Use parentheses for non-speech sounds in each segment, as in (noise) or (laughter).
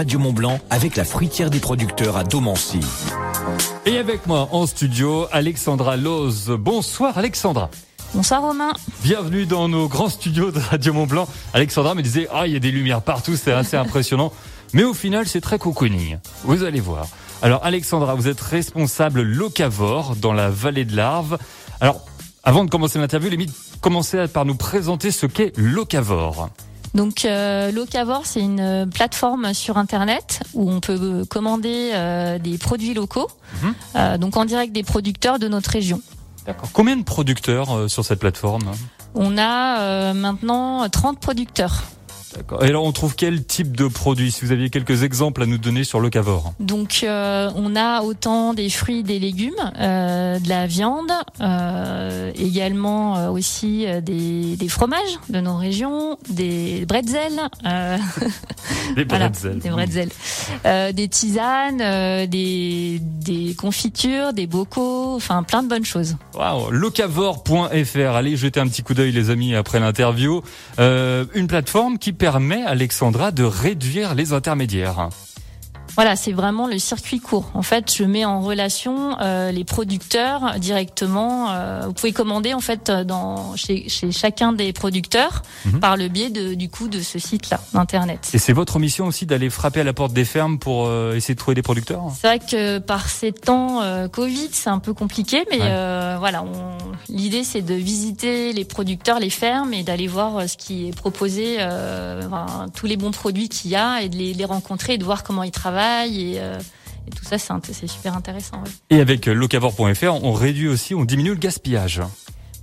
Radio Mont Blanc avec la fruitière des producteurs à Domancy. Et avec moi en studio, Alexandra Loz. Bonsoir Alexandra. Bonsoir Romain. Bienvenue dans nos grands studios de Radio Mont Blanc. Alexandra me disait, ah, il y a des lumières partout, c'est assez (laughs) impressionnant. Mais au final, c'est très cocooning. Vous allez voir. Alors Alexandra, vous êtes responsable locavore dans la vallée de l'Arve. Alors, avant de commencer l'interview, limite, commencez par nous présenter ce qu'est locavore. Donc euh, Locavore, c'est une euh, plateforme sur Internet où on peut commander euh, des produits locaux, Mhm. euh, donc en direct des producteurs de notre région. D'accord. Combien de producteurs euh, sur cette plateforme? On a euh, maintenant 30 producteurs. D'accord. Et alors, on trouve quel type de produit Si vous aviez quelques exemples à nous donner sur locavore. Donc euh, on a autant des fruits, des légumes, euh, de la viande, euh, également euh, aussi euh, des, des fromages de nos régions, des bretzels, euh, (laughs) Voilà, bretzels. des bretzels, Euh, des tisanes, euh, des, des confitures, des bocaux, enfin plein de bonnes choses. Wow, locavore.fr. Allez jeter un petit coup d'œil, les amis, après l'interview. Euh, une plateforme qui permet, Alexandra, de réduire les intermédiaires. Voilà, c'est vraiment le circuit court. En fait, je mets en relation euh, les producteurs directement. euh, vous pouvez commander en fait dans chez, chez chacun des producteurs Mhm. par le biais de, du coup de ce site-là d'internet. Et c'est votre mission aussi d'aller frapper à la porte des fermes pour euh, essayer de trouver des producteurs C'est vrai que par ces temps euh, Covid, c'est un peu compliqué, mais Ouais. euh, voilà, l'idée c'est de visiter les producteurs, les fermes et d'aller voir euh, ce qui est proposé, euh, enfin, tous les bons produits qu'il y a et de les, les rencontrer et de voir comment ils travaillent et, euh, et tout ça, c'est super intéressant. ouais. Et avec euh, locavore.fr, on réduit aussi, on diminue le gaspillage.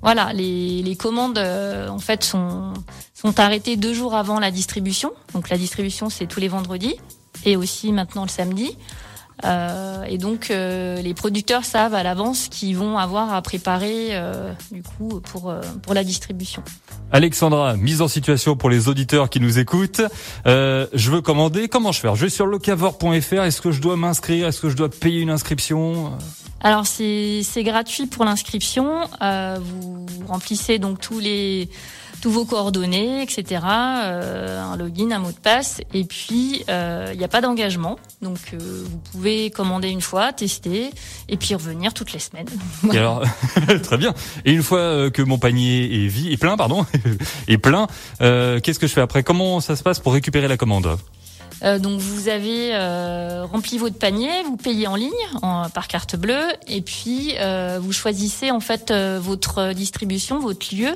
Voilà, les, les commandes euh, en fait sont sont arrêtées deux jours avant la distribution. Donc la distribution c'est tous les vendredis et aussi maintenant le samedi. Euh, et donc euh, les producteurs savent à l'avance qu'ils vont avoir à préparer euh, du coup pour euh, pour la distribution. Alexandra, mise en situation pour les auditeurs qui nous écoutent. Euh, je veux commander, comment je fais Je vais sur locavore.fr, est-ce que je dois m'inscrire Est-ce que je dois payer une inscription Alors c'est c'est gratuit pour l'inscription. Euh, vous remplissez donc tous les tous vos coordonnées, etc. euh, un login, un mot de passe, et puis euh, il n'y a pas d'engagement. Donc euh, vous pouvez commander une fois, tester, et puis revenir toutes les semaines. (laughs) (laughs) Très bien. Et une fois euh, que mon panier est vide, est plein, pardon, (laughs) est plein, euh, qu'est-ce que je fais après? Comment ça se passe pour récupérer la commande? Euh, donc vous avez euh, rempli votre panier, vous payez en ligne en- par carte bleue et puis euh, vous choisissez en fait euh, votre distribution, votre lieu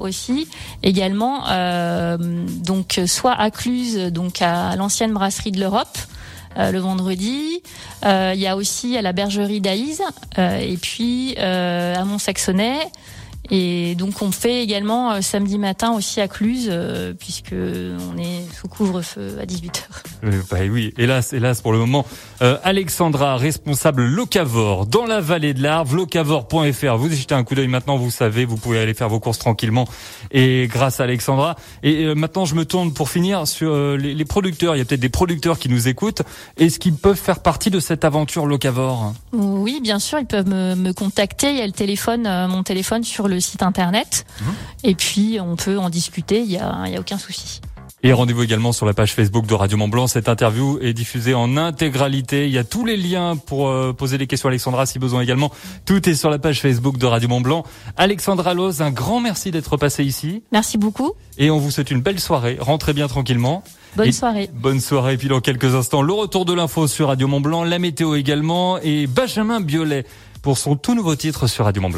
aussi également. euh, donc soit à Cluse, donc à l'ancienne brasserie de l'Europe. euh, le vendredi, Euh, il y a aussi à la bergerie d'Aïs euh, et puis euh, à Mont-Saxonnet et donc on fait également euh, samedi matin aussi à Cluse euh, puisque on est sous couvre-feu à 18h. Euh, bah oui, hélas, hélas pour le moment. Euh, Alexandra, responsable locavore dans la vallée de l'Arve, locavore.fr. Vous y jetez un coup d'œil maintenant, vous savez, vous pouvez aller faire vos courses tranquillement. Et grâce à Alexandra. Et euh, maintenant, je me tourne pour finir sur euh, les, les producteurs. Il y a peut-être des producteurs qui nous écoutent. Est-ce qu'ils peuvent faire partie de cette aventure locavore? Oui, bien sûr, ils peuvent me, me contacter. Il y a le téléphone, euh, mon téléphone sur le site internet. Mhm. Et puis, on peut en discuter. Il y a, il y a aucun souci. Et rendez-vous également sur la page Facebook de Radio Mont Blanc. Cette interview est diffusée en intégralité. Il y a tous les liens pour euh, poser des questions à Alexandra si besoin également. Tout est sur la page Facebook de Radio Mont Blanc. Alexandra Loz, un grand merci d'être passée ici. Merci beaucoup. Et on vous souhaite une belle soirée. Rentrez bien tranquillement. Bonne Et- soirée. Bonne soirée. Et puis dans quelques instants, le retour de l'info sur Radio Mont Blanc, la météo également et Benjamin Biolay pour son tout nouveau titre sur Radio Mont Blanc.